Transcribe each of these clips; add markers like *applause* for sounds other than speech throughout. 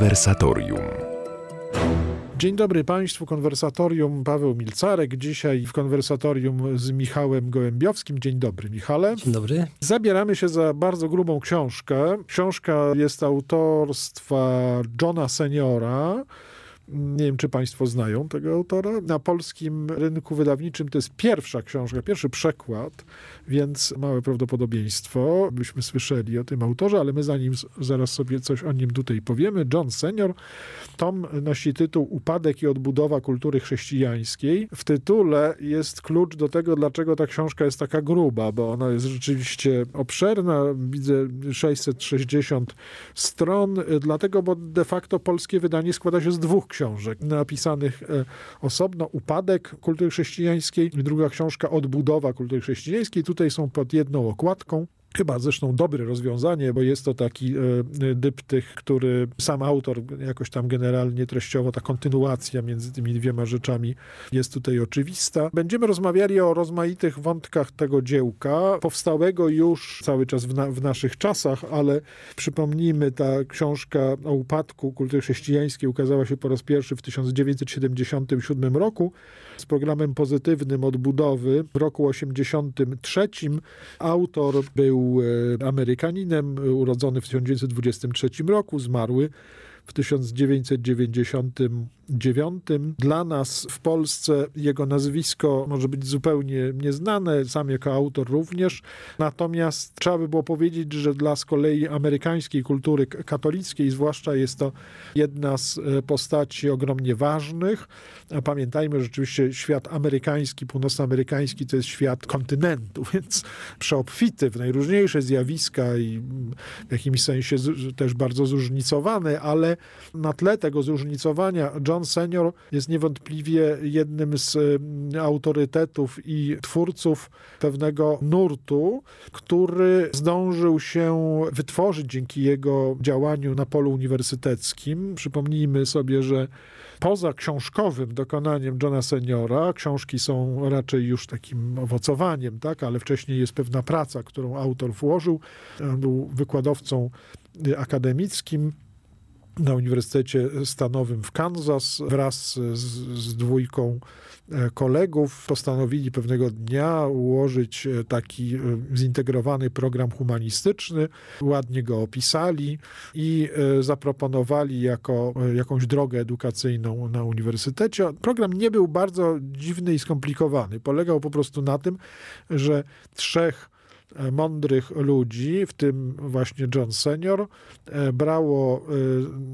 Konwersatorium. Dzień dobry Państwu, konwersatorium Paweł Milcarek. Dzisiaj w konwersatorium z Michałem Gołębiowskim. Dzień dobry, Michale. Dzień dobry. Zabieramy się za bardzo grubą książkę. Książka jest autorstwa Johna Seniora. Nie wiem, czy Państwo znają tego autora. Na polskim rynku wydawniczym to jest pierwsza książka, pierwszy przekład, więc małe prawdopodobieństwo, byśmy słyszeli o tym autorze, ale my zanim zaraz sobie coś o nim tutaj powiemy. John Senior. Tom nosi tytuł Upadek i odbudowa kultury chrześcijańskiej. W tytule jest klucz do tego, dlaczego ta książka jest taka gruba, bo ona jest rzeczywiście obszerna. Widzę 660 stron, dlatego, bo de facto polskie wydanie składa się z dwóch książek książek napisanych osobno. Upadek kultury chrześcijańskiej, druga książka Odbudowa kultury chrześcijańskiej. Tutaj są pod jedną okładką. Chyba zresztą dobre rozwiązanie, bo jest to taki e, dyptych, który sam autor jakoś tam generalnie treściowo, ta kontynuacja między tymi dwiema rzeczami jest tutaj oczywista. Będziemy rozmawiali o rozmaitych wątkach tego dziełka, powstałego już cały czas w, na, w naszych czasach, ale przypomnijmy, ta książka o upadku kultury chrześcijańskiej ukazała się po raz pierwszy w 1977 roku z programem pozytywnym odbudowy w roku 83. Autor był Amerykaninem, urodzony w 1923 roku, zmarły w 1999. Dla nas w Polsce jego nazwisko może być zupełnie nieznane, sam jako autor również. Natomiast trzeba by było powiedzieć, że dla z kolei amerykańskiej kultury katolickiej, zwłaszcza jest to jedna z postaci ogromnie ważnych. Pamiętajmy, że rzeczywiście świat amerykański, północnoamerykański to jest świat kontynentu, *laughs* więc przeobfity w najróżniejsze zjawiska i w jakimś sensie też bardzo zróżnicowany, ale na tle tego zróżnicowania John Senior jest niewątpliwie jednym z autorytetów i twórców pewnego nurtu, który zdążył się wytworzyć dzięki jego działaniu na polu uniwersyteckim. Przypomnijmy sobie, że poza książkowym dokonaniem Johna Seniora, książki są raczej już takim owocowaniem, tak, ale wcześniej jest pewna praca, którą autor włożył. On był wykładowcą akademickim na Uniwersytecie Stanowym w Kansas wraz z, z, dwójką kolegów postanowili pewnego dnia ułożyć taki zintegrowany program humanistyczny. Ładnie go opisali i zaproponowali jako jakąś drogę edukacyjną na uniwersytecie. Program nie był bardzo dziwny i skomplikowany. Polegał po prostu na tym, że trzech mądrych ludzi, w tym właśnie John Senior, brało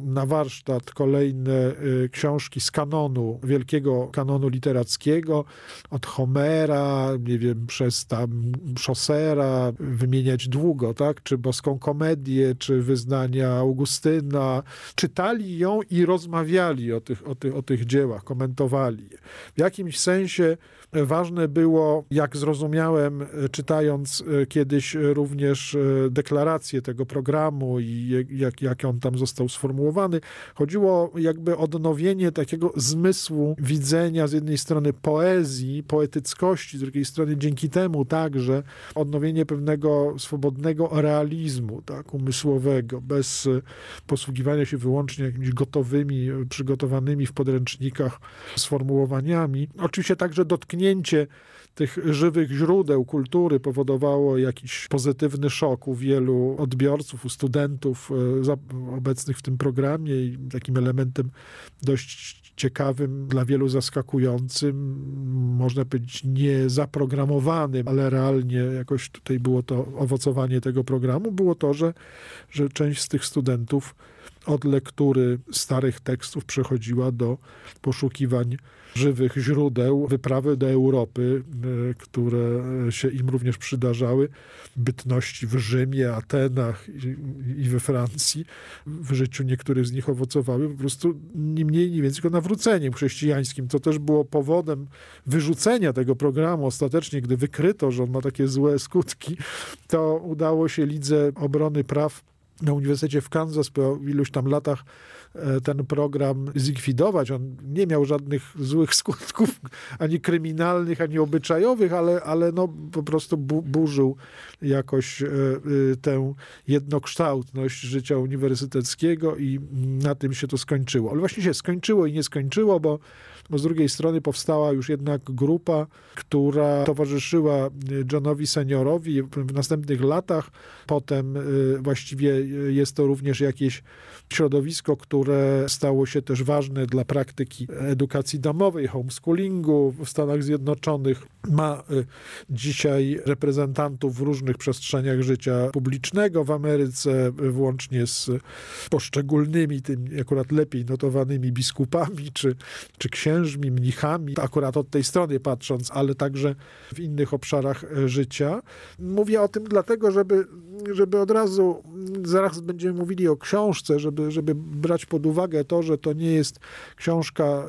na warsztat kolejne książki z kanonu, wielkiego kanonu literackiego, od Homera, nie wiem, przez tam Chaucera, wymieniać długo, tak, czy Boską Komedię, czy wyznania Augustyna. Czytali ją i rozmawiali o tych, o tych, o tych dziełach, komentowali je. W jakimś sensie ważne było, jak zrozumiałem, czytając kiedyś również deklarację tego programu i jak, jak on tam został sformułowany. Chodziło jakby o odnowienie takiego zmysłu widzenia z jednej strony poezji, poetyckości, z drugiej strony dzięki temu także odnowienie pewnego swobodnego realizmu, tak, umysłowego, bez posługiwania się wyłącznie jakimiś gotowymi, przygotowanymi w podręcznikach sformułowaniami. Oczywiście także dotknięcie tych żywych źródeł kultury powodowało jakiś pozytywny szok u wielu odbiorców, u studentów obecnych w tym programie i takim elementem dość ciekawym, dla wielu zaskakującym, można powiedzieć niezaprogramowanym, ale realnie jakoś tutaj było to owocowanie tego programu, było to, że, że część z tych studentów od lektury starych tekstów przechodziła do poszukiwań żywych źródeł, wyprawy do Europy, które się im również przydarzały, bytności w Rzymie, Atenach i, we Francji. W życiu niektórych z nich owocowały po prostu nie mniej, nie więcej, tylko nawróceniem chrześcijańskim, co też było powodem wyrzucenia tego programu. Ostatecznie, gdy wykryto, że on ma takie złe skutki, to udało się Lidze Obrony Praw na Uniwersytecie w Kansas po iluś tam latach e, ten program zlikwidować. On nie miał żadnych złych *laughs* skutków, ani kryminalnych, ani obyczajowych, ale, ale no, po prostu bu burzył jakoś e, tę jednokształtność życia uniwersyteckiego i na tym się to skończyło. Ale właśnie się skończyło i nie skończyło, bo bo z drugiej strony powstała już jednak grupa, która towarzyszyła Johnowi Seniorowi w następnych latach. Potem y, właściwie jest to również jakieś środowisko, które stało się też ważne dla praktyki edukacji domowej, homeschoolingu w Stanach Zjednoczonych. Ma dzisiaj reprezentantów w różnych przestrzeniach życia publicznego w Ameryce, włącznie z poszczególnymi, tym akurat lepiej notowanymi biskupami czy, czy księżmi, mnichami, akurat od tej strony patrząc, ale także w innych obszarach e, życia. Mówię o tym dlatego, żeby, żeby od razu, zaraz będziemy mówili o książce, żeby, żeby brać pod uwagę to, że to nie jest książka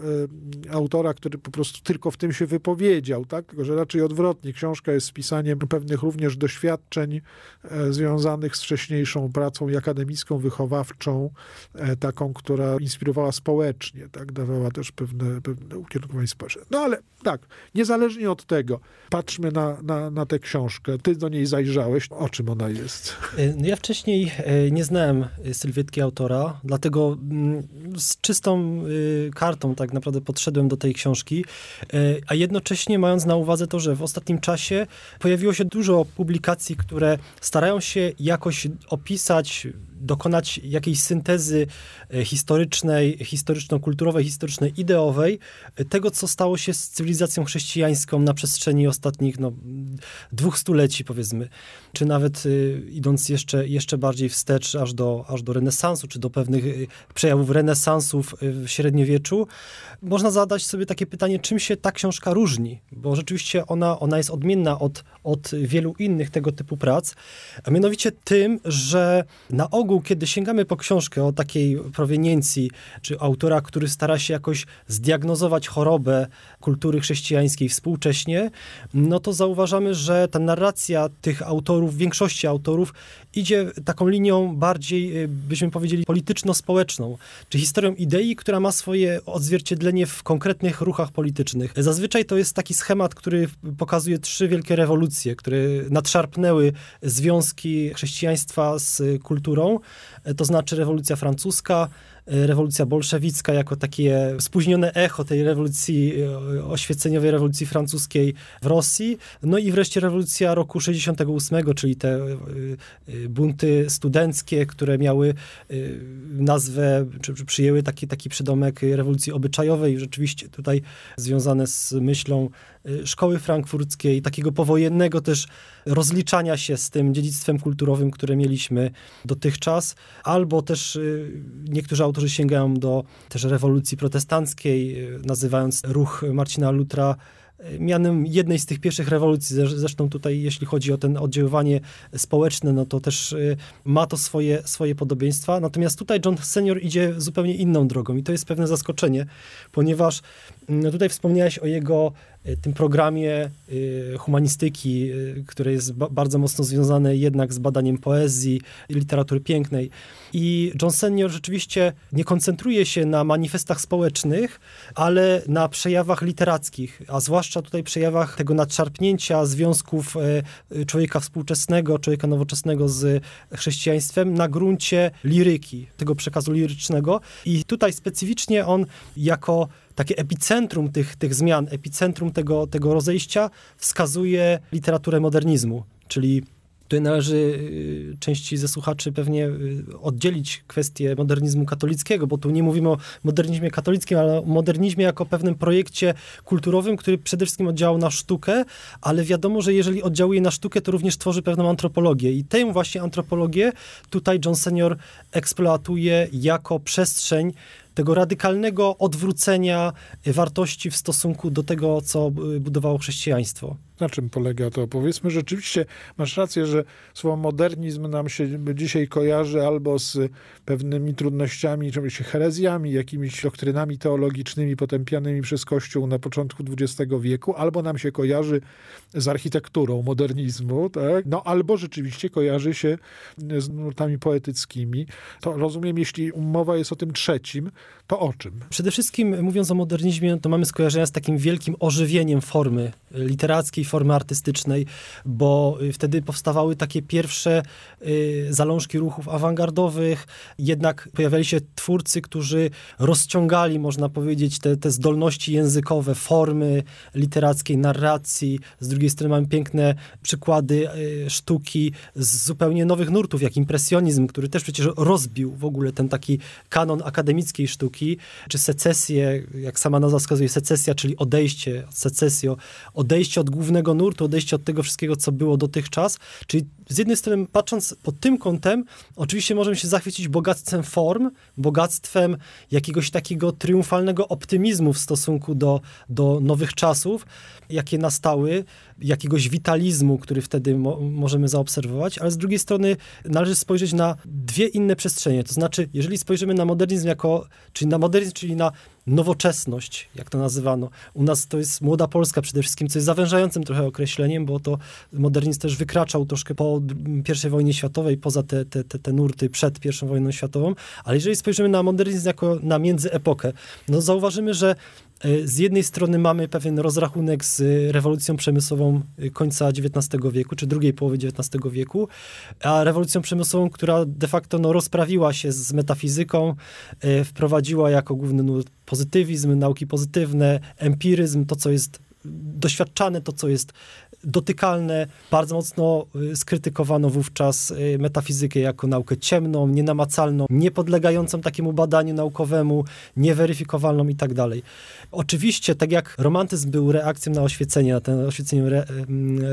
y, autora, który po prostu tylko w tym się wypowiedział, tak? że raczej odwrotnie. Książka jest spisaniem pewnych również doświadczeń y, związanych z wcześniejszą pracą akademicką, wychowawczą, taką, która inspirowała społecznie, tak? dawała też pewne, pewne ukierunkowanie społeczne. No ale tak, niezależnie od tego, patrzmy na, na, na tę książkę. Ty do niej zajrzałeś. O czym ona jest? No ja wcześniej nie znałem sylwetki autora, dlatego mm, z czystą y, kartą tak naprawdę podszedłem do tej książki, a jednocześnie mając na uwadze to, że w ostatnim czasie pojawiło się dużo publikacji, które starają się jakoś opisać dokonać jakiejś syntezy e, historycznej, historyczno-kulturowej, historyczno-ideowej e, tego, co stało się z cywilizacją chrześcijańską na przestrzeni ostatnich no, dwóch stuleci, powiedzmy, czy nawet y, idąc jeszcze, jeszcze bardziej wstecz, aż do, aż do renesansu, czy do pewnych y, przejawów renesansów w średniowieczu, można zadać sobie takie pytanie, czym się ta książka różni, bo rzeczywiście ona, ona jest odmienna od, od wielu innych tego typu prac, a mianowicie tym, że na ogół, kiedy sięgamy po książkę o takiej proweniencji, czy autora, który stara się jakoś zdiagnozować chorobę kultury chrześcijańskiej współcześnie, no to zauważamy, że ta narracja tych autorów, większości autorów, idzie taką linią bardziej, y, byśmy powiedzieli, polityczno-społeczną, czy historią idei, która ma swoje odzwierciedlenie w konkretnych ruchach politycznych. Zazwyczaj to jest taki schemat, który pokazuje trzy wielkie rewolucje, które nadszarpnęły związki chrześcijaństwa z kulturą, to znaczy rewolucja francuska, rewolucja bolszewicka jako takie spóźnione echo tej rewolucji e, oświeceniowej, rewolucji francuskiej w Rosji. No i wreszcie rewolucja roku 68, czyli te e, bunty studenckie, które miały nazwę, czy przyjęły taki, taki przydomek rewolucji obyczajowej, rzeczywiście tutaj związane z myślą szkoły frankfurckiej, takiego powojennego też rozliczania się z tym dziedzictwem kulturowym, które mieliśmy dotychczas, albo też niektórzy autorzy sięgają do też rewolucji protestanckiej, e, nazywając ruch Marcina Lutra mianem jednej z tych pierwszych rewolucji. Zresztą tutaj, jeśli chodzi o ten oddziaływanie społeczne, no to też ma to swoje, swoje podobieństwa. Natomiast tutaj John Senior idzie zupełnie inną drogą i to jest pewne zaskoczenie, ponieważ no tutaj wspomniałeś o jego Y, tym programie y, humanistyki, y, które jest bardzo mocno związane jednak z badaniem poezji literatury pięknej. I John Senior rzeczywiście nie koncentruje się na manifestach społecznych, ale na przejawach literackich, a zwłaszcza tutaj przejawach tego nadszarpnięcia związków człowieka współczesnego, człowieka nowoczesnego z chrześcijaństwem na gruncie liryki, tego przekazu lirycznego. I tutaj specyficznie on jako takie epicentrum tych, tych zmian, epicentrum tego, tego rozejścia wskazuje literaturę modernizmu, czyli Tutaj należy y, części ze słuchaczy pewnie y, oddzielić kwestię modernizmu katolickiego, bo tu nie mówimy o modernizmie katolickim, ale o modernizmie jako pewnym projekcie kulturowym, który przede wszystkim oddziałał na sztukę, ale wiadomo, że jeżeli oddziałuje na sztukę, to również tworzy pewną antropologię. I tę właśnie antropologię tutaj John Senior eksploatuje jako przestrzeń tego radykalnego odwrócenia wartości w stosunku do tego, co budowało chrześcijaństwo. Na czym polega to? Powiedzmy, rzeczywiście masz rację, że słowo modernizm nam się dzisiaj kojarzy albo z pewnymi trudnościami, czy herezjami, jakimiś doktrynami teologicznymi potępianymi przez Kościół na początku XX wieku, albo nam się kojarzy z architekturą modernizmu, tak? no albo rzeczywiście kojarzy się z nurtami poetyckimi. To rozumiem, jeśli umowa jest o tym trzecim, to o czym? Przede wszystkim mówiąc o modernizmie, to mamy skojarzenia z takim wielkim ożywieniem formy literackiej, formy artystycznej, bo y, wtedy powstawały takie pierwsze y, zalążki ruchów awangardowych, jednak pojawiali się twórcy, którzy rozciągali, można powiedzieć, te, te zdolności językowe, formy literackiej, narracji. Z drugiej strony mamy piękne przykłady y, sztuki z zupełnie nowych nurtów, jak impresjonizm, który też przecież rozbił w ogóle ten taki kanon akademickiej sztuki, czy secesję, jak sama nazwa wskazuje, secesja, czyli odejście, secesjo, odejście od głównego nurtu, odejście od tego wszystkiego, co było dotychczas. Czyli z jednej strony, patrząc pod tym kątem, oczywiście możemy się zachwycić bogactwem form, bogactwem jakiegoś takiego triumfalnego optymizmu w stosunku do, do nowych czasów, jakie nastały, jakiegoś witalizmu, który wtedy mo możemy zaobserwować, ale z drugiej strony należy spojrzeć na dwie inne przestrzenie. To znaczy, jeżeli spojrzymy na modernizm jako, czyli na modernizm, czyli na nowoczesność, jak to nazywano. U nas to jest młoda Polska przede wszystkim, co jest zawężającym trochę określeniem, bo to modernizm też wykraczał troszkę po I wojnie światowej, poza te, te, te, te nurty przed I wojną światową, ale jeżeli spojrzymy na modernizm jako na międzyepokę, no zauważymy, że z jednej strony mamy pewien rozrachunek z rewolucją przemysłową e, końca XIX wieku, czy drugiej połowy XIX wieku, a rewolucją przemysłową, która de facto no, rozprawiła się z metafizyką, e, wprowadziła jako główny nurt pozytywizm, nauki pozytywne, empiryzm, to co jest doświadczane, to co jest dotykalne. Bardzo mocno y, skrytykowano wówczas y, metafizykę jako naukę ciemną, nienamacalną, niepodlegającą takiemu badaniu naukowemu, nieweryfikowalną i tak dalej. Oczywiście, tak jak romantyzm był reakcją na oświecenie, na ten oświecenie re,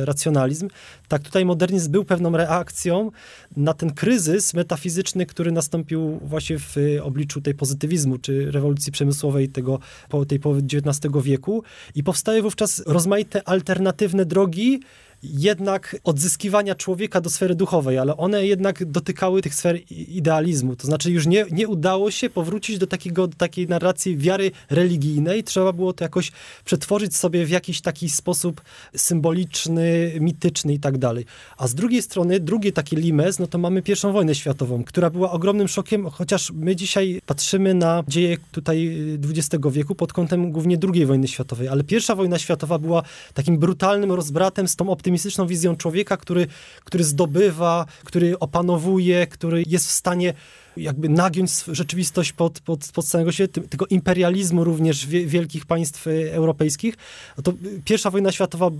racjonalizm, tak tutaj modernizm był pewną reakcją na ten kryzys metafizyczny, który nastąpił właśnie w obliczu tej pozytywizmu, czy rewolucji przemysłowej tego, tej połowy XIX wieku i powstaje wówczas rozmaite alternatywne drogi Technologie jednak odzyskiwania człowieka do sfery duchowej, ale one jednak dotykały tych sfer idealizmu. To znaczy już nie, nie udało się powrócić do, takiego, do takiej narracji wiary religijnej. Trzeba było to jakoś przetworzyć sobie w jakiś taki sposób symboliczny, mityczny i tak dalej. A z drugiej strony, drugi taki limes, no to mamy pierwszą wojnę światową, która była ogromnym szokiem, chociaż my dzisiaj patrzymy na dzieje tutaj XX wieku pod kątem głównie II wojny światowej, ale pierwsza wojna światowa była takim brutalnym rozbratem z tą optymistyczną optymistyczną wizją człowieka, który, który zdobywa, który opanowuje, który jest w stanie jakby nagiąć rzeczywistość pod, pod, pod całego świata, tego imperializmu również wielkich państw y, europejskich, no to pierwsza wojna światowa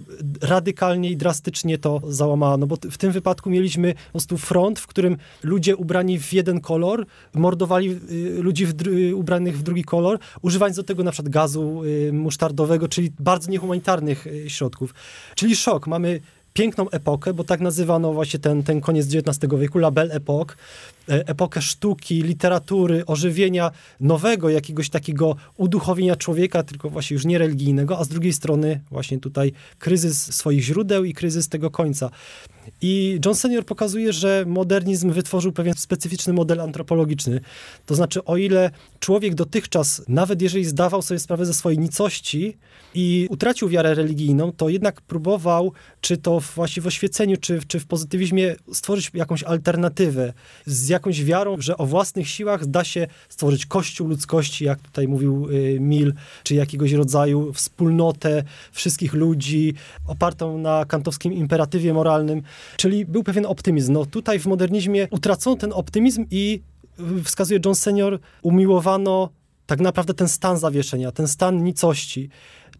radykalnie i drastycznie to załamała, no bo w tym wypadku mieliśmy po prostu front, w którym ludzie ubrani w jeden kolor mordowali y, ludzi w ubranych w drugi kolor, używając do tego na przykład gazu y, musztardowego, czyli bardzo niehumanitarnych środków. Czyli szok. Mamy piękną epokę, bo tak nazywano właśnie ten, ten koniec XIX wieku, La Belle Époque, epokę sztuki, literatury, ożywienia nowego, jakiegoś takiego uduchowienia człowieka, tylko właśnie już nie religijnego, a z drugiej strony właśnie tutaj kryzys swoich źródeł i kryzys tego końca. I John Senior pokazuje, że modernizm wytworzył pewien specyficzny model antropologiczny. To znaczy, o ile człowiek dotychczas, nawet jeżeli zdawał sobie sprawę ze swojej nicości i utracił wiarę religijną, to jednak próbował, czy to właśnie w oświeceniu, czy, czy w pozytywizmie, stworzyć jakąś alternatywę z jakąś wiarą, że o własnych siłach da się stworzyć kościół ludzkości, jak tutaj mówił y, Mill, czy jakiegoś rodzaju wspólnotę wszystkich ludzi, opartą na kantowskim imperatywie moralnym. Czyli był pewien optymizm. No tutaj w modernizmie utracono ten optymizm i wskazuje John Senior, umiłowano tak naprawdę ten stan zawieszenia, ten stan nicości.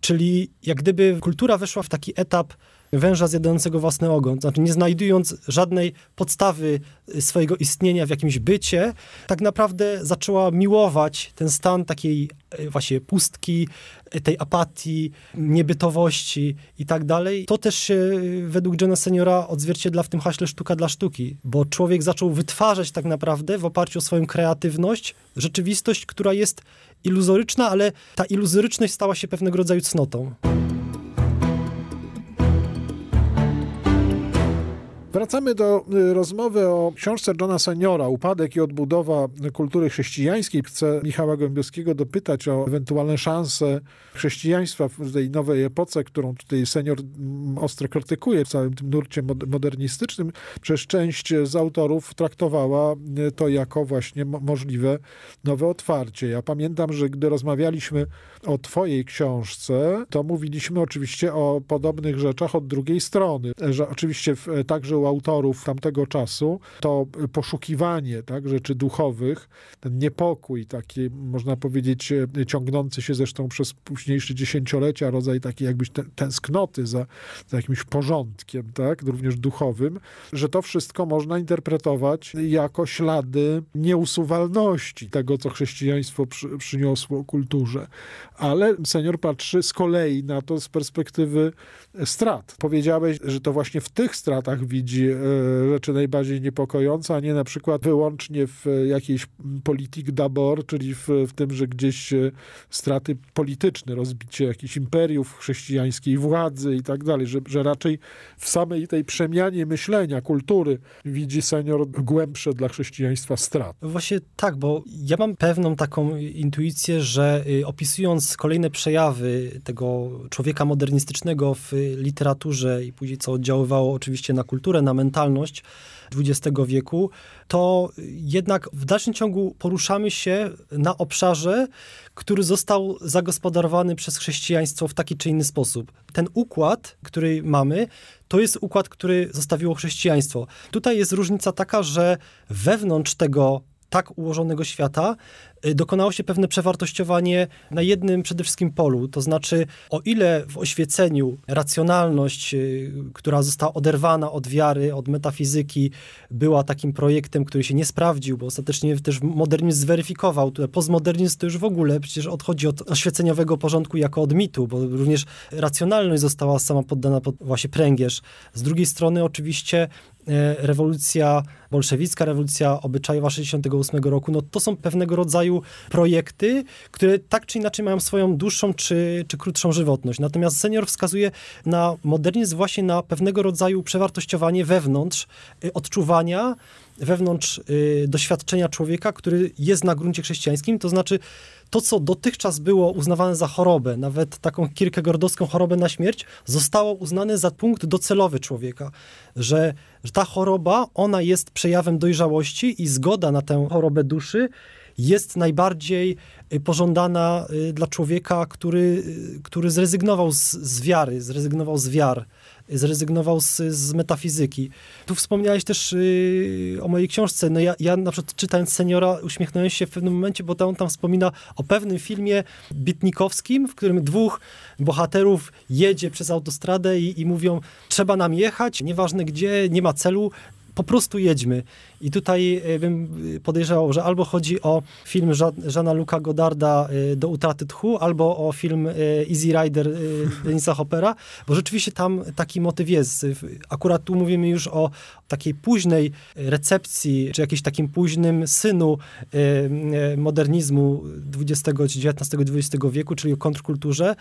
Czyli jak gdyby kultura weszła w taki etap węża zjadającego własny ogon, znaczy nie znajdując żadnej podstawy y, swojego istnienia w jakimś bycie, tak naprawdę zaczęła miłować ten stan takiej y, właśnie pustki, y, tej apatii, niebytowości i tak dalej. To też się według Johna Seniora odzwierciedla w tym haśle sztuka dla sztuki, bo człowiek zaczął wytwarzać tak naprawdę w oparciu o swoją kreatywność rzeczywistość, która jest iluzoryczna, ale ta iluzoryczność stała się pewnego rodzaju cnotą. Wracamy do y, rozmowy o książce Johna Seniora, Upadek i odbudowa kultury chrześcijańskiej. Chcę Michała Gąbiowskiego dopytać o ewentualne szanse chrześcijaństwa w tej nowej epoce, którą tutaj senior mm, ostro krytykuje w całym tym nurcie modernistycznym. Przecież część z autorów traktowała y, to jako właśnie możliwe nowe otwarcie. Ja pamiętam, że gdy rozmawialiśmy o twojej książce, to mówiliśmy oczywiście o podobnych rzeczach od drugiej strony, że oczywiście także u autorów tamtego czasu to poszukiwanie tak, rzeczy duchowych, ten niepokój taki, można powiedzieć, ciągnący się zresztą przez późniejsze dziesięciolecia, rodzaj takiej jakbyś tęsknoty za, za jakimś porządkiem, tak, również duchowym, że to wszystko można interpretować jako ślady nieusuwalności tego, co chrześcijaństwo przy, przyniosło kulturze ale senior patrzy z kolei na to z perspektywy strat. Powiedziałeś, że to właśnie w tych stratach widzi e, rzeczy najbardziej niepokojące, a nie na przykład wyłącznie w jakiejś polityk d'abord, czyli w, w tym, że gdzieś e, straty polityczne, rozbicie jakichś imperiów chrześcijańskiej władzy i tak dalej, że, że raczej w samej tej przemianie myślenia, kultury widzi senior głębsze dla chrześcijaństwa strat. Właśnie tak, bo ja mam pewną taką intuicję, że y, opisując kolejne przejawy tego człowieka modernistycznego w literaturze i później co oddziaływało oczywiście na kulturę, na mentalność XX wieku, to jednak w dalszym ciągu poruszamy się na obszarze, który został zagospodarowany przez chrześcijaństwo w taki czy inny sposób. Ten układ, który mamy, to jest układ, który zostawiło chrześcijaństwo. Tutaj jest różnica taka, że wewnątrz tego tak ułożonego świata y, dokonało się pewne przewartościowanie na jednym przede wszystkim polu. To znaczy, o ile w oświeceniu racjonalność, y, która została oderwana od wiary, od metafizyki, była takim projektem, który się nie sprawdził, bo ostatecznie też modernizm zweryfikował. Postmodernizm to już w ogóle przecież odchodzi od oświeceniowego porządku jako od mitu, bo również racjonalność została sama poddana pod właśnie pręgierz. Z drugiej strony oczywiście rewolucja bolszewicka, rewolucja obyczajowa 68 roku, no to są pewnego rodzaju projekty, które tak czy inaczej mają swoją dłuższą czy, czy krótszą żywotność. Natomiast senior wskazuje na modernizm właśnie na pewnego rodzaju przewartościowanie wewnątrz e, odczuwania, wewnątrz y, doświadczenia człowieka, który jest na gruncie chrześcijańskim, to znaczy to, co dotychczas było uznawane za chorobę, nawet taką kierkegaardowską chorobę na śmierć, zostało uznane za punkt docelowy człowieka, że, że ta choroba, ona jest przejawem dojrzałości i zgoda na tę chorobę duszy jest najbardziej y, pożądana y, dla człowieka, który, y, który zrezygnował z, z wiary, zrezygnował z wiar zrezygnował z, z metafizyki. Tu wspomniałeś też yy, o mojej książce. No ja, ja na przykład czytając Seniora uśmiechnąłem się w pewnym momencie, bo on tam wspomina o pewnym filmie bitnikowskim, w którym dwóch bohaterów jedzie przez autostradę i, i mówią, trzeba nam jechać, nieważne gdzie, nie ma celu, po prostu jedźmy. I tutaj e, bym podejrzewał, że albo chodzi o film Żana Luka Godarda e, do utraty tchu, albo o film e, Easy Rider Denisa Hoppera, bo rzeczywiście tam taki motyw jest. Akurat tu mówimy już o takiej późnej recepcji, czy jakimś takim późnym synu modernizmu XX, XIX, XX wieku, czyli o kontrkulturze,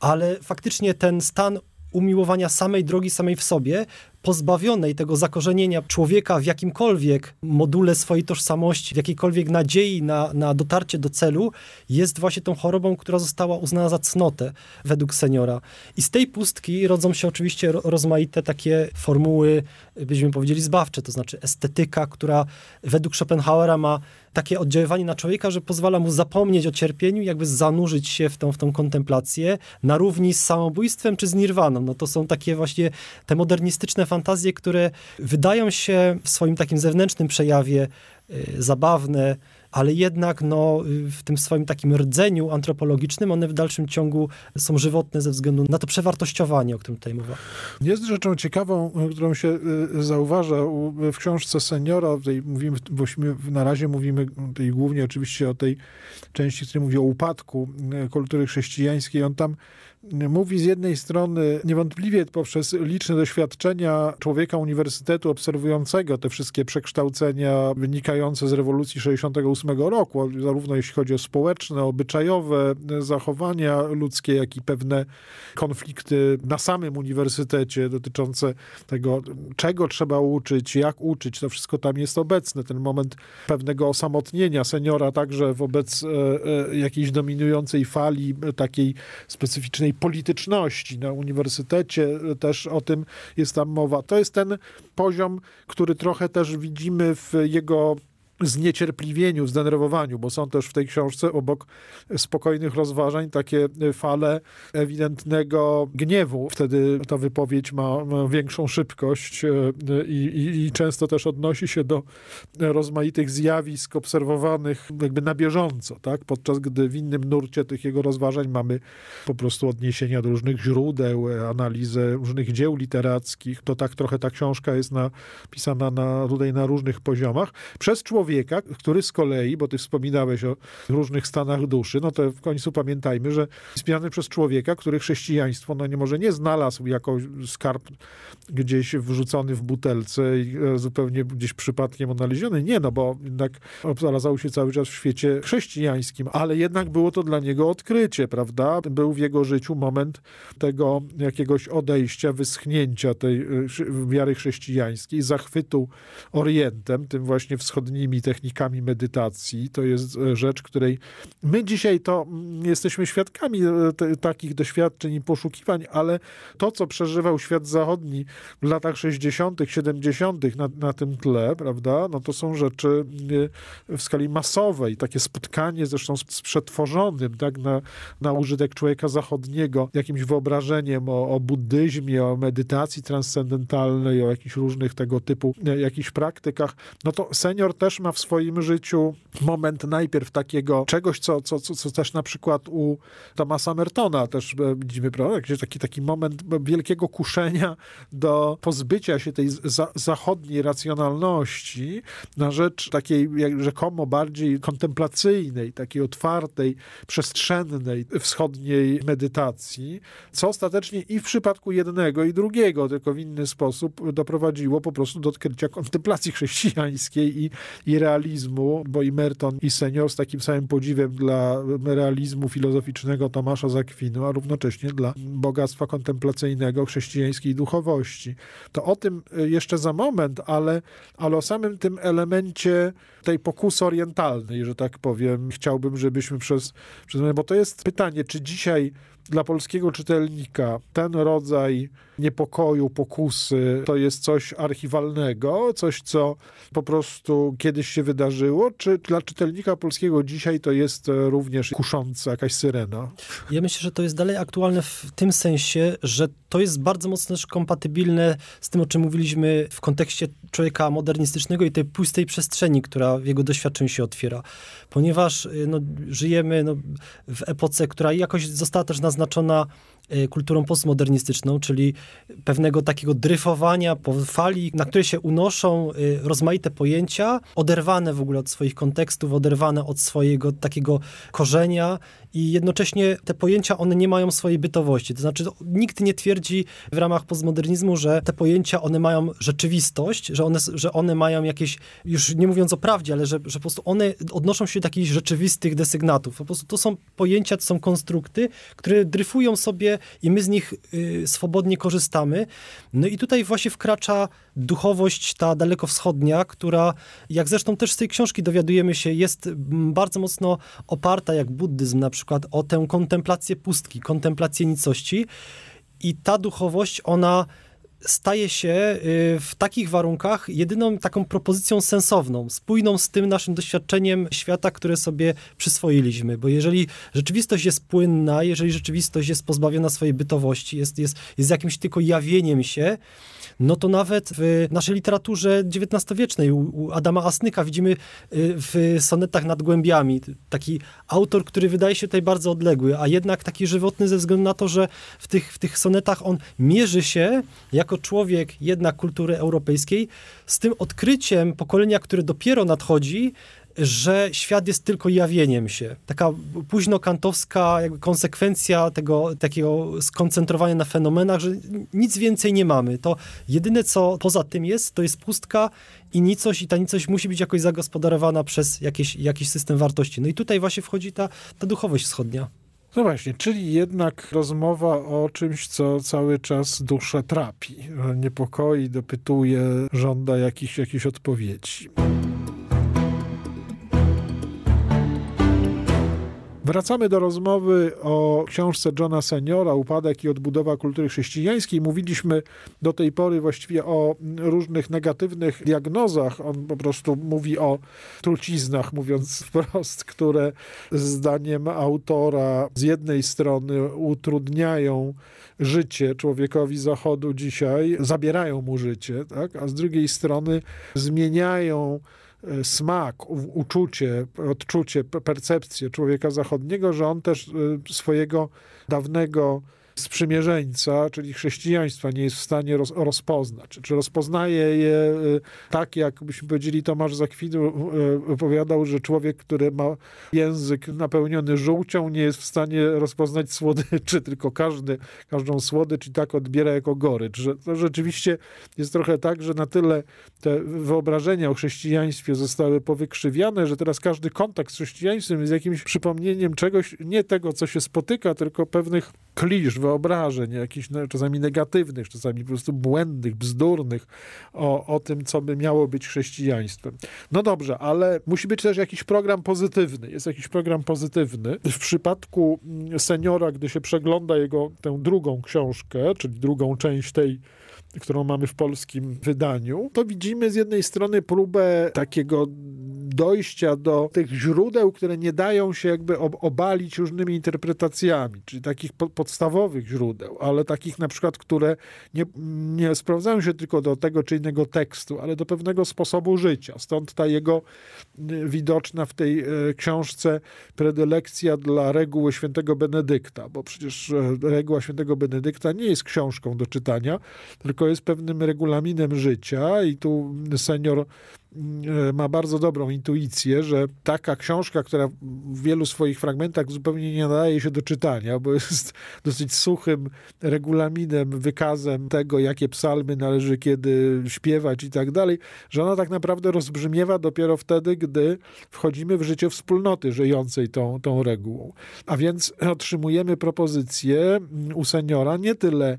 ale faktycznie ten stan umiłowania samej drogi, samej w sobie, pozbawionej tego zakorzenienia człowieka w jakimkolwiek module swojej tożsamości, w jakiejkolwiek nadziei na, na dotarcie do celu, jest właśnie tą chorobą, która została uznana za cnotę według seniora. I z tej pustki rodzą się oczywiście rozmaite takie formuły, byśmy powiedzieli, zbawcze, to znaczy estetyka, która według Schopenhauera ma takie oddziaływanie na człowieka, że pozwala mu zapomnieć o cierpieniu, jakby zanurzyć się w tą, w tą kontemplację na równi z samobójstwem czy z nirwaną. No to są takie właśnie te modernistyczne fantazje, które wydają się w swoim takim zewnętrznym przejawie y, zabawne, ale jednak no, w tym swoim takim rdzeniu antropologicznym one w dalszym ciągu są żywotne ze względu na to przewartościowanie, o którym tutaj mowa. Jest rzeczą ciekawą, którą się y, zauważa w książce seniora, tutaj mówimy, na razie mówimy głównie oczywiście o tej części, której mówi o upadku y, kultury chrześcijańskiej. On tam mówi z jednej strony niewątpliwie poprzez liczne doświadczenia człowieka uniwersytetu obserwującego te wszystkie przekształcenia wynikające z rewolucji 68 roku, zarówno jeśli chodzi o społeczne, obyczajowe zachowania ludzkie, jak i pewne konflikty na samym uniwersytecie dotyczące tego, czego trzeba uczyć, jak uczyć, to wszystko tam jest obecne. Ten moment pewnego osamotnienia seniora także wobec e, e, jakiejś dominującej fali takiej specyficznej polityczności. Na uniwersytecie też o tym jest tam mowa. To jest ten poziom, który trochę też widzimy w jego zniecierpliwieniu, zdenerwowaniu, bo są też w tej książce obok spokojnych rozważań takie fale ewidentnego gniewu. Wtedy ta wypowiedź ma, ma większą szybkość e, i, i, i, często też odnosi się do rozmaitych zjawisk obserwowanych jakby na bieżąco, tak? podczas gdy w innym nurcie tych jego rozważań mamy po prostu odniesienia do różnych źródeł, analizę różnych dzieł literackich. To tak trochę ta książka jest napisana na, tutaj na różnych poziomach. Przez człowieka człowieka, który z kolei, bo ty wspominałeś o różnych stanach duszy, no to w końcu pamiętajmy, że wspierany przez człowieka, który chrześcijaństwo, no nie może nie znalazł jako skarb gdzieś wrzucony w butelce i e, zupełnie gdzieś przypadkiem odnaleziony. Nie, no bo jednak znalazł się cały czas w świecie chrześcijańskim, ale jednak było to dla niego odkrycie, prawda? Był w jego życiu moment tego jakiegoś odejścia, wyschnięcia tej e, wiary chrześcijańskiej, zachwytu Orientem, tym właśnie wschodnimi technikami medytacji. To jest e, rzecz, której my dzisiaj to jesteśmy świadkami e, te, takich doświadczeń i poszukiwań, ale to, co przeżywał świat zachodni w latach 60., 70. Na, na tym tle, prawda, no to są rzeczy w skali masowej. Takie spotkanie zresztą z, z przetworzonym, tak, na, na użytek człowieka zachodniego, jakimś wyobrażeniem o, o buddyzmie, o medytacji transcendentalnej, o jakichś różnych tego typu e, jakichś praktykach, no to senior też ma w swoim życiu moment najpierw takiego czegoś, co, co, co, co też na przykład u Thomasa Mertona też e, widzimy, prawda? Gdzie taki, taki moment wielkiego kuszenia do pozbycia się tej za, zachodniej racjonalności na rzecz takiej rzekomo bardziej kontemplacyjnej, takiej otwartej, przestrzennej wschodniej medytacji, co ostatecznie i w przypadku jednego i drugiego, tylko w inny sposób doprowadziło po prostu do odkrycia kontemplacji chrześcijańskiej i, i realizmu, bo i Merton i Senior z takim samym podziwem dla realizmu filozoficznego Tomasza Zakwinu, a równocześnie dla bogactwa kontemplacyjnego chrześcijańskiej duchowości. To o tym y, jeszcze za moment, ale, ale o samym tym elemencie tej pokusy orientalnej, że tak powiem, chciałbym, żebyśmy przez, przez bo to jest pytanie, czy dzisiaj dla polskiego czytelnika ten rodzaj niepokoju, pokusy to jest coś archiwalnego, coś, co po prostu kiedyś się wydarzyło, czy dla czytelnika polskiego dzisiaj to jest również kusząca jakaś syrena? Ja myślę, że to jest dalej aktualne w tym sensie, że to jest bardzo mocno też kompatybilne z tym, o czym mówiliśmy w kontekście człowieka modernistycznego i tej pustej przestrzeni, która w jego doświadczeniu się otwiera. Ponieważ no, żyjemy no, w epoce, która jakoś została też naznaczona kulturą postmodernistyczną, czyli pewnego takiego dryfowania po fali, na której się unoszą y, rozmaite pojęcia, oderwane w ogóle od swoich kontekstów, oderwane od swojego takiego korzenia i jednocześnie te pojęcia, one nie mają swojej bytowości. To znaczy, nikt nie twierdzi w ramach postmodernizmu, że te pojęcia, one mają rzeczywistość, że one, że one mają jakieś, już nie mówiąc o prawdzie, ale że, że po prostu one odnoszą się do jakichś rzeczywistych desygnatów. Po prostu to są pojęcia, to są konstrukty, które dryfują sobie i my z nich y, swobodnie korzystamy. No i tutaj właśnie wkracza duchowość ta dalekowschodnia, która, jak zresztą też z tej książki dowiadujemy się, jest bardzo mocno oparta, jak buddyzm na przykład, o tę kontemplację pustki, kontemplację nicości. I ta duchowość, ona staje się y, w takich warunkach jedyną taką propozycją sensowną, spójną z tym naszym doświadczeniem świata, które sobie przyswoiliśmy. Bo jeżeli rzeczywistość jest płynna, jeżeli rzeczywistość jest pozbawiona swojej bytowości, jest, jest, jest jakimś tylko jawieniem się, no to nawet w naszej literaturze XIX-wiecznej u Adama Asnyka widzimy y, w sonetach nad głębiami. Taki autor, który wydaje się tutaj bardzo odległy, a jednak taki żywotny ze względu na to, że w tych, w tych sonetach on mierzy się jako człowiek jednak kultury europejskiej z tym odkryciem pokolenia, które dopiero nadchodzi, że świat jest tylko jawieniem się. Taka późnokantowska konsekwencja tego takiego skoncentrowania na fenomenach, że nic więcej nie mamy. To jedyne, co poza tym jest, to jest pustka i nicość i ta nicość musi być jakoś zagospodarowana przez jakieś, jakiś system wartości. No i tutaj właśnie wchodzi ta, ta duchowość wschodnia. No właśnie, czyli jednak rozmowa o czymś, co cały czas duszę trapi, niepokoi, dopytuje, żąda jakichś, jakichś odpowiedzi. Wracamy do rozmowy o książce Johna Seniora Upadek i odbudowa kultury chrześcijańskiej. Mówiliśmy do tej pory właściwie o różnych negatywnych diagnozach. On po prostu mówi o truciznach, mówiąc *laughs* wprost, które zdaniem autora z jednej strony utrudniają życie człowiekowi Zachodu dzisiaj, zabierają mu życie, tak? a z drugiej strony zmieniają smak, uczucie, odczucie, percepcję człowieka zachodniego, że on też e, swojego dawnego sprzymierzeńca, czyli chrześcijaństwa, nie jest w stanie roz, rozpoznać. Czy rozpoznaje je y, tak, jak byśmy powiedzieli, Tomasz Zakwidu y, opowiadał, że człowiek, który ma język napełniony żółcią, nie jest w stanie rozpoznać słodyczy, *laughs* tylko każdy, każdą słodycz i tak odbiera jako gorycz. Że to rzeczywiście jest trochę tak, że na tyle te wyobrażenia o chrześcijaństwie zostały powykrzywiane, że teraz każdy kontakt z chrześcijaństwem jest jakimś przypomnieniem czegoś, nie tego, co się spotyka, tylko pewnych klisz, wyobrażeń, jakichś no, czasami negatywnych, czasami po prostu błędnych, bzdurnych o, o tym, co by miało być chrześcijaństwem. No dobrze, ale musi być też jakiś program pozytywny. Jest jakiś program pozytywny. W przypadku mm, seniora, gdy się przegląda jego tę drugą książkę, czyli drugą część tej którą mamy w polskim wydaniu, to widzimy z jednej strony próbę takiego dojścia do tych źródeł, które nie dają się jakby obalić różnymi interpretacjami, czyli takich podstawowych źródeł, ale takich na przykład, które nie, nie sprawdzają się tylko do tego czy innego tekstu, ale do pewnego sposobu życia. Stąd ta jego y, widoczna w tej y, książce predylekcja dla reguły świętego Benedykta, bo przecież y, reguła świętego Benedykta nie jest książką do czytania, tylko jest pewnym regulaminem życia i tu senior ma bardzo dobrą intuicję, że taka książka, która w wielu swoich fragmentach zupełnie nie nadaje się do czytania, bo jest *laughs* dosyć suchym regulaminem, wykazem tego, jakie psalmy należy kiedy śpiewać i tak dalej, że ona tak naprawdę rozbrzmiewa dopiero wtedy, gdy wchodzimy w życie wspólnoty żyjącej tą, tą regułą. A więc otrzymujemy propozycję u seniora nie tyle E,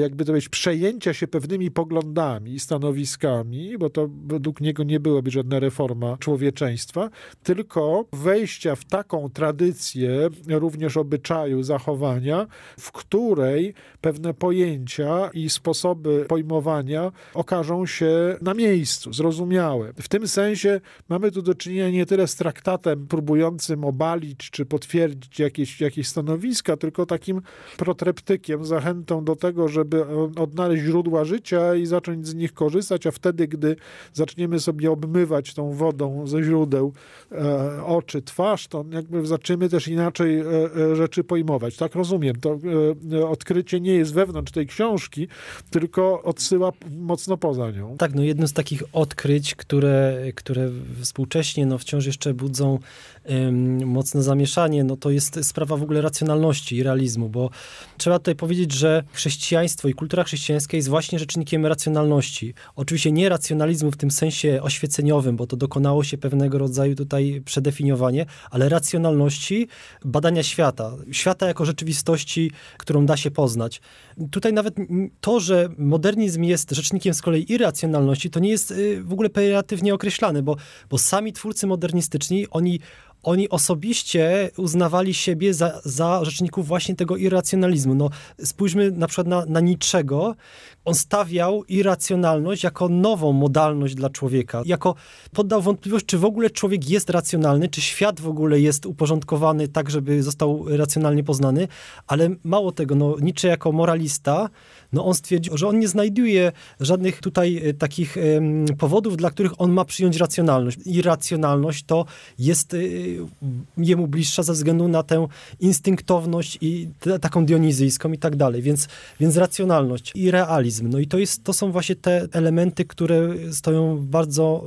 jakby to powiedzieć, przejęcia się pewnymi poglądami i stanowiskami, bo to według niego nie byłaby żadna reforma człowieczeństwa, tylko wejścia w taką tradycję również obyczaju, zachowania, w której pewne pojęcia i sposoby pojmowania okażą się na miejscu, zrozumiałe. W tym sensie mamy tu do czynienia nie tyle z traktatem próbującym obalić czy potwierdzić jakieś, jakieś stanowiska, tylko takim protreptykiem, zachętą do tego, tego, żeby odnaleźć źródła życia i zacząć z nich korzystać, a wtedy, gdy zaczniemy sobie obmywać tą wodą ze źródeł e, oczy, twarz, to jakby zaczniemy też inaczej e, e, rzeczy pojmować. Tak rozumiem. To e, odkrycie nie jest wewnątrz tej książki, tylko odsyła mocno poza nią. Tak, no jedno z takich odkryć, które, które współcześnie no, wciąż jeszcze budzą mocne zamieszanie, no to jest sprawa w ogóle racjonalności i realizmu, bo trzeba tutaj powiedzieć, że chrześcijaństwo i kultura chrześcijańska jest właśnie rzecznikiem racjonalności. Oczywiście nie racjonalizmu w tym sensie oświeceniowym, bo to dokonało się pewnego rodzaju tutaj przedefiniowanie, ale racjonalności badania świata. Świata jako rzeczywistości, którą da się poznać. Tutaj nawet to, że modernizm jest rzecznikiem z kolei irracjonalności, to nie jest y, w ogóle pejoratywnie określane, bo, bo sami twórcy modernistyczni, oni oni osobiście uznawali siebie za, za rzeczników właśnie tego irracjonalizmu. No, spójrzmy na przykład na, na Niczego. On stawiał irracjonalność jako nową modalność dla człowieka. Jako poddał wątpliwość, czy w ogóle człowiek jest racjonalny, czy świat w ogóle jest uporządkowany tak, żeby został racjonalnie poznany. Ale mało tego, no, Nietzsche jako moralista no on stwierdził, że on nie znajduje żadnych tutaj e, takich powodów, dla których on ma przyjąć racjonalność. Irracjonalność to jest e, jemu bliższa ze względu na tę instynktowność i te, taką dionizyjską i tak dalej. Więc, więc racjonalność i realizm. No i to, jest, to są właśnie te elementy, które stoją w bardzo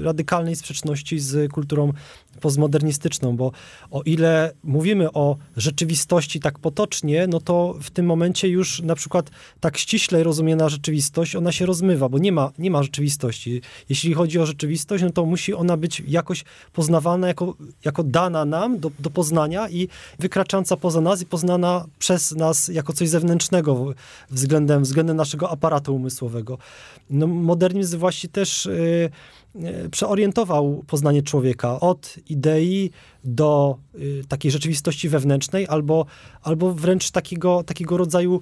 y, radykalnej sprzeczności z kulturą postmodernistyczną, bo o ile mówimy o rzeczywistości tak potocznie, no to w tym momencie już na przykład tak ściśle rozumiana rzeczywistość, ona się rozmywa, bo nie ma, nie ma rzeczywistości. Jeśli chodzi o rzeczywistość, no to musi ona być jakoś poznawana, jako, jako dana nam do, do poznania i wykraczająca poza nas i poznana przez nas jako coś zewnętrznego względem, względem naszego aparatu umysłowego. No, modernizm właśnie też... Yy, przeorientował poznanie człowieka od idei do y, takiej rzeczywistości wewnętrznej, albo, albo wręcz takiego, takiego rodzaju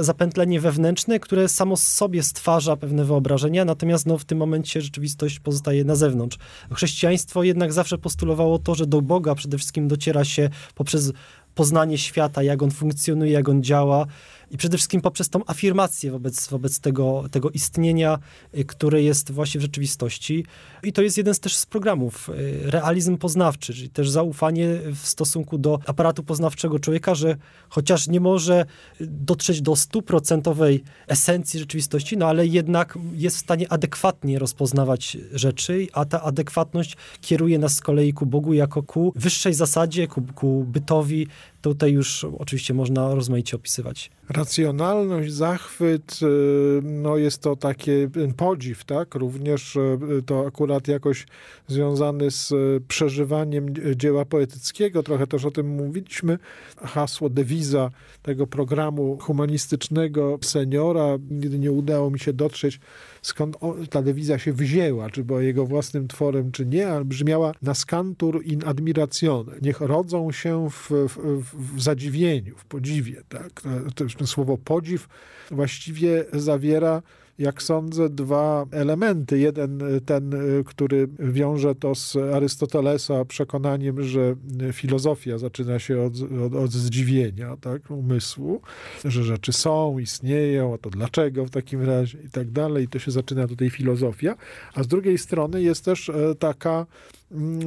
y, zapętlenie wewnętrzne, które samo sobie stwarza pewne wyobrażenia, natomiast no, w tym momencie rzeczywistość pozostaje na zewnątrz. Chrześcijaństwo jednak zawsze postulowało to, że do Boga przede wszystkim dociera się poprzez poznanie świata, jak on funkcjonuje, jak on działa i przede wszystkim poprzez tą afirmację wobec, wobec tego, tego istnienia, y, które jest właśnie w rzeczywistości. I to jest jeden z też z programów, y, realizm poznawczy, czyli też zaufanie w stosunku do aparatu poznawczego człowieka, że chociaż nie może dotrzeć do stuprocentowej esencji rzeczywistości, no ale jednak jest w stanie adekwatnie rozpoznawać rzeczy, a ta adekwatność kieruje nas z kolei ku Bogu jako ku wyższej zasadzie, ku, ku bytowi, Tutaj już oczywiście można rozmaicie opisywać. Racjonalność, zachwyt, y, no jest to takie podziw, tak? Również y, to akurat jakoś związany z y, przeżywaniem dzieła poetyckiego. Trochę też o tym mówiliśmy. Hasło, dewiza tego programu humanistycznego seniora. Nigdy nie udało mi się dotrzeć skąd ta dewiza się wzięła, czy była jego własnym tworem, czy nie, ale brzmiała nascantur in admiratione. Niech rodzą się w, w, w zadziwieniu, w podziwie. Tak? To, to słowo podziw właściwie zawiera jak sądzę, dwa elementy. Jeden, ten, który wiąże to z Arystotelesa przekonaniem, że filozofia zaczyna się od, od, od zdziwienia, tak, umysłu, że rzeczy są, istnieją, a to dlaczego w takim razie i tak dalej. I to się zaczyna tutaj filozofia. A z drugiej strony jest też taka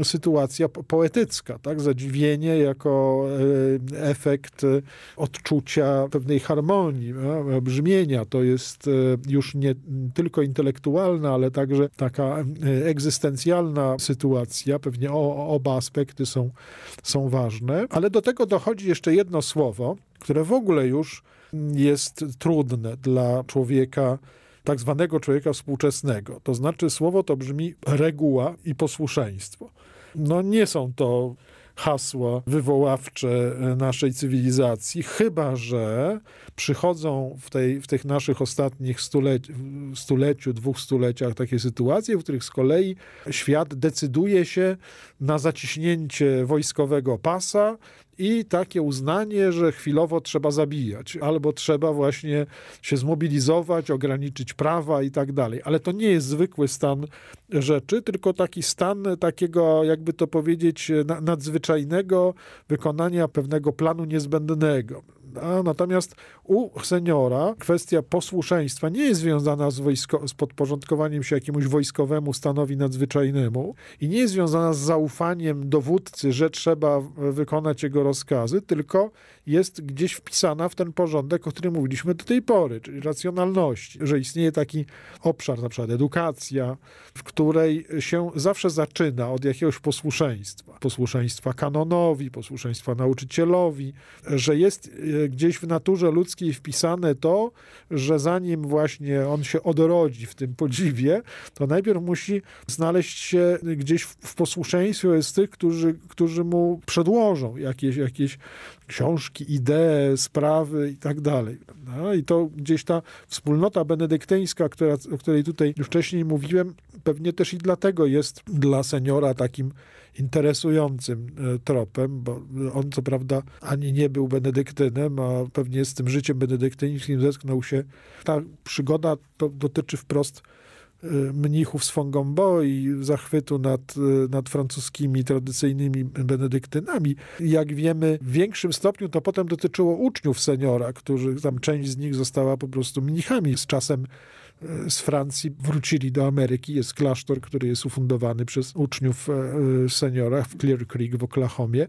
sytuacja poetycka, tak? Zadziwienie jako e, efekt e, odczucia pewnej harmonii, brzmienia. To jest e, już nie tylko intelektualna, ale także taka egzystencjalna sytuacja. Pewnie oba aspekty są, są ważne. Ale do tego dochodzi jeszcze jedno słowo, które w ogóle już jest trudne dla człowieka tak zwanego człowieka współczesnego. To znaczy słowo to brzmi reguła i posłuszeństwo. No nie są to hasła wywoławcze naszej cywilizacji, chyba że przychodzą w, tej, w tych naszych ostatnich stuleci, stuleciu, dwóch stuleciach takie sytuacje, w których z kolei świat decyduje się na zaciśnięcie wojskowego pasa i takie uznanie, że chwilowo trzeba zabijać, albo trzeba właśnie się zmobilizować, ograniczyć prawa i tak dalej. Ale to nie jest zwykły stan rzeczy, tylko taki stan takiego, jakby to powiedzieć, nadzwyczajnego wykonania pewnego planu niezbędnego. A natomiast u seniora kwestia posłuszeństwa nie jest związana z, wojsko, z podporządkowaniem się jakiemuś wojskowemu stanowi nadzwyczajnemu i nie jest związana z zaufaniem dowódcy, że trzeba wykonać jego rozkazy, tylko jest gdzieś wpisana w ten porządek, o którym mówiliśmy do tej pory, czyli racjonalności, że istnieje taki obszar, na przykład edukacja, w której się zawsze zaczyna od jakiegoś posłuszeństwa. Posłuszeństwa kanonowi, posłuszeństwa nauczycielowi, że jest e, gdzieś w naturze ludzkiej wpisane to, że zanim właśnie on się odrodzi w tym podziwie, to najpierw musi znaleźć się gdzieś w posłuszeństwie z tych, którzy, którzy mu przedłożą jakieś, jakieś książki, idee, sprawy i tak dalej. I to gdzieś ta wspólnota benedyktyńska, która, o której tutaj wcześniej mówiłem, pewnie też i dlatego jest dla seniora takim interesującym e, tropem, bo on co prawda ani nie był benedyktynem, a pewnie z tym życiem benedyktyńskim zetknął się. Ta przygoda to dotyczy wprost Y, mnichów z Fongombo i zachwytu nad, y, nad francuskimi tradycyjnymi benedyktynami. Jak wiemy, w większym stopniu to potem dotyczyło uczniów seniora, którzy tam część z nich została po prostu mnichami. Z czasem e, z Francji wrócili do Ameryki. Jest klasztor, który jest ufundowany przez uczniów e, seniora w Clear Creek w Oklahomie.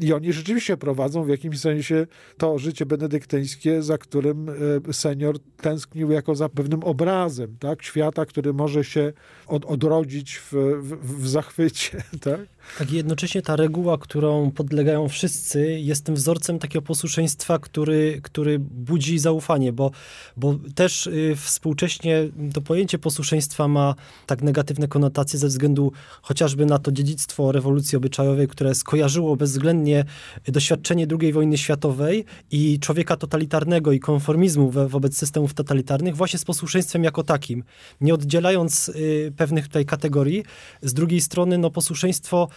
I oni rzeczywiście prowadzą w jakimś sensie to życie benedyktyńskie, za którym senior tęsknił jako za pewnym obrazem tak? świata, który może się od, odrodzić w, w, w zachwycie. *laughs* Tak? Tak, jednocześnie ta reguła, którą podlegają wszyscy, jest tym wzorcem takiego posłuszeństwa, który, który budzi zaufanie, bo, bo też y, współcześnie to pojęcie posłuszeństwa ma tak negatywne konotacje ze względu chociażby na to dziedzictwo rewolucji obyczajowej, które skojarzyło bezwzględnie doświadczenie II wojny światowej i człowieka totalitarnego i konformizmu we, wobec systemów totalitarnych właśnie z posłuszeństwem jako takim. Nie oddzielając y, pewnych tutaj kategorii, z drugiej strony no posłuszeństwo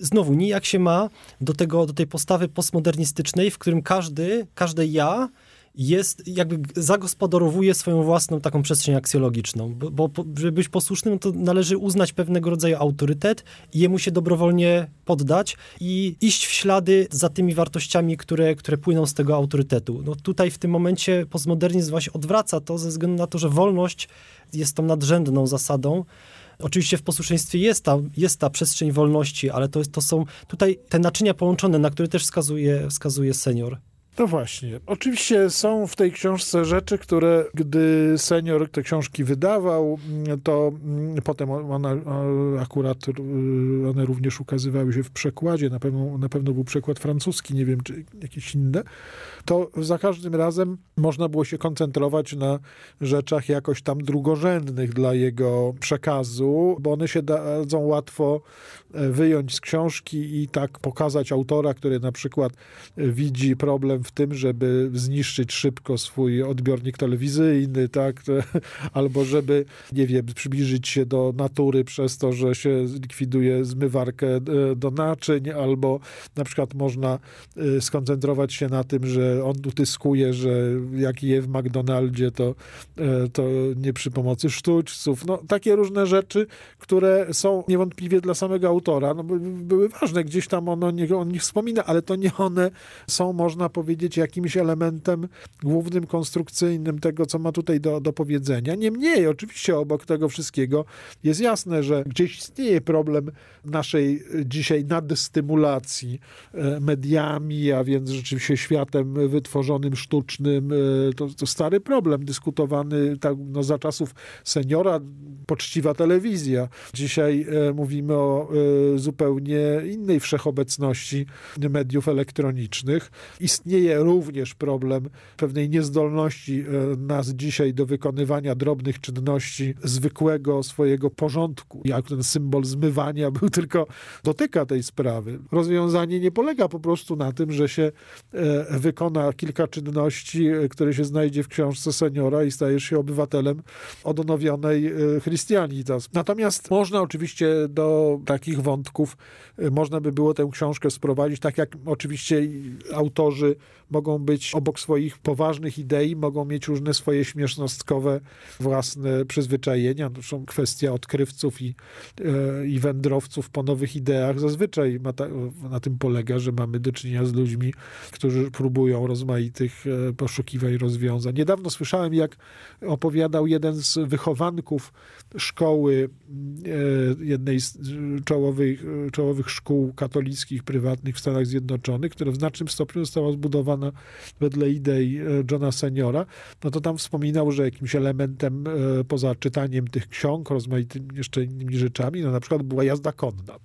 znowu nijak się ma do, tego, do tej postawy postmodernistycznej, w którym każdy, każde ja jest, jakby zagospodarowuje swoją własną taką przestrzeń aksjologiczną, bo, bo żeby być posłusznym, to należy uznać pewnego rodzaju autorytet i jemu się dobrowolnie poddać i iść w ślady za tymi wartościami, które, które płyną z tego autorytetu. No tutaj w tym momencie postmodernizm właśnie odwraca to ze względu na to, że wolność jest tą nadrzędną zasadą, Oczywiście w posłuszeństwie jest ta, jest ta przestrzeń wolności, ale to, jest, to są tutaj te naczynia połączone, na które też wskazuje, wskazuje senior. No właśnie. Oczywiście są w tej książce rzeczy, które gdy senior te książki wydawał, to potem one akurat one również ukazywały się w przekładzie. Na pewno, na pewno był przekład francuski, nie wiem, czy jakieś inne. To za każdym razem można było się koncentrować na rzeczach jakoś tam drugorzędnych dla jego przekazu, bo one się dadzą łatwo wyjąć z książki i tak pokazać autora, który na przykład e, widzi problem w tym, żeby zniszczyć szybko swój odbiornik telewizyjny, tak? *laughs* Albo żeby, nie wiem, przybliżyć się do natury przez to, że się likwiduje zmywarkę e, do naczyń, albo na przykład można e, skoncentrować się na tym, że on utyskuje, że jak je w McDonaldzie, to, to nie przy pomocy sztućców. No, takie różne rzeczy, które są niewątpliwie dla samego autora, no, były ważne. Gdzieś tam on o on nich wspomina, ale to nie one są, można powiedzieć, jakimś elementem głównym, konstrukcyjnym tego, co ma tutaj do, do powiedzenia. Niemniej, oczywiście obok tego wszystkiego jest jasne, że gdzieś istnieje problem naszej dzisiaj naddystymulacji e, mediami, a więc rzeczywiście światem wytworzonym, sztucznym. E, to, to stary problem, dyskutowany tak, no, za czasów seniora, poczciwa telewizja. Dzisiaj e, mówimy o zupełnie innej wszechobecności mediów elektronicznych. Istnieje również problem pewnej niezdolności e, nas dzisiaj do wykonywania drobnych czynności zwykłego swojego porządku. Jak ten symbol zmywania był *laughs* tylko dotyka tej sprawy. Rozwiązanie nie polega po prostu na tym, że się e, wykona kilka czynności, które się znajdzie w książce seniora i stajesz się obywatelem odnowionej Christianitas. Natomiast można oczywiście do takich wątków, można by było tę książkę sprowadzić, tak jak oczywiście autorzy mogą być obok swoich poważnych idei, mogą mieć różne swoje śmiesznostkowe własne przyzwyczajenia. Zresztą kwestia odkrywców i, e, i wędrowców po nowych ideach zazwyczaj ta, na tym polega, że mamy do czynienia z ludźmi, którzy próbują rozmaitych e, poszukiwań rozwiązań. Niedawno słyszałem, jak opowiadał jeden z wychowanków szkoły, e, jednej z czołowych, czołowych szkół katolickich, prywatnych w Stanach Zjednoczonych, która w znacznym stopniu została zbudowana wedle idei e, Johna Seniora, no to tam wspominał, że jakimś elementem e, poza czytaniem tych ksiąg, rozmaitymi jeszcze innymi rzeczami, no na przykład była jazda konna. *laughs*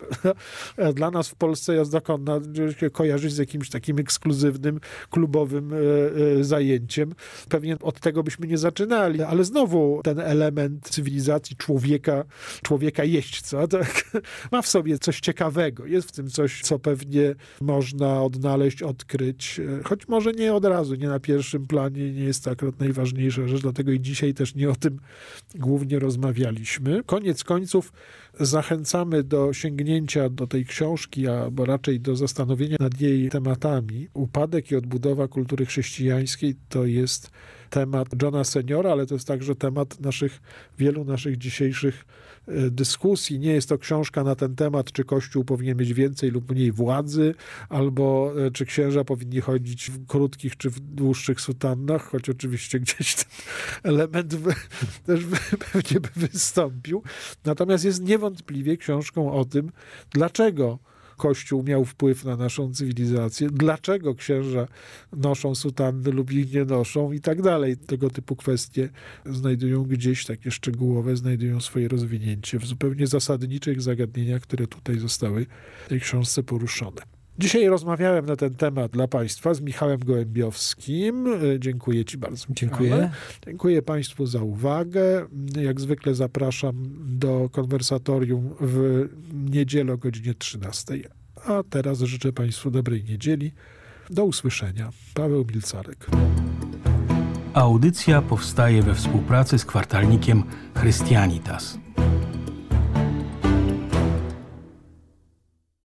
E, dla nas w Polsce jazda konna się kojarzy z jakimś takim ekskluzywnym, klubowym zajęciem. Pewnie od tego byśmy nie zaczynali, ale znowu ten element cywilizacji człowieka, człowieka jeźdźca, *laughs* tak? ma w sobie coś ciekawego. Jest w tym coś, co pewnie można odnaleźć, odkryć, choć może nie od razu, nie na pierwszym planie, nie jest to akurat najważniejsza rzecz, dlatego i dzisiaj też nie o tym głównie rozmawialiśmy. Koniec końców zachęcamy do sięgnięcia do tej książki, albo raczej do zastanowienia nad jej tematami. Upadek i odbudowa kultury chrześcijańskiej to jest temat Johna Seniora, ale to jest także temat naszych, wielu naszych dzisiejszych e, dyskusji. Nie jest to książka na ten temat, czy Kościół powinien mieć więcej lub mniej władzy, albo e, czy księża powinni chodzić w krótkich czy w dłuższych sutannach, choć oczywiście gdzieś ten element by, *laughs* też by, pewnie by wystąpił. Natomiast jest niewątpliwie książką o tym, dlaczego Kościół miał wpływ na naszą cywilizację, dlaczego księża noszą sutanny lub ich nie noszą i tak dalej. Tego typu kwestie znajdują gdzieś takie szczegółowe, znajdują swoje rozwinięcie w zupełnie zasadniczych zagadnieniach, które tutaj zostały w tej książce poruszone. Dzisiaj rozmawiałem na ten temat dla Państwa z Michałem Gołębiowskim. Dziękuję Ci bardzo. Dziękuję. Michale. Dziękuję Państwu za uwagę. Jak zwykle zapraszam do konwersatorium w niedzielę o godzinie 13. A teraz życzę Państwu dobrej niedzieli. Do usłyszenia. Paweł Milcarek. Audycja powstaje we współpracy z kwartalnikiem Chrystianitas.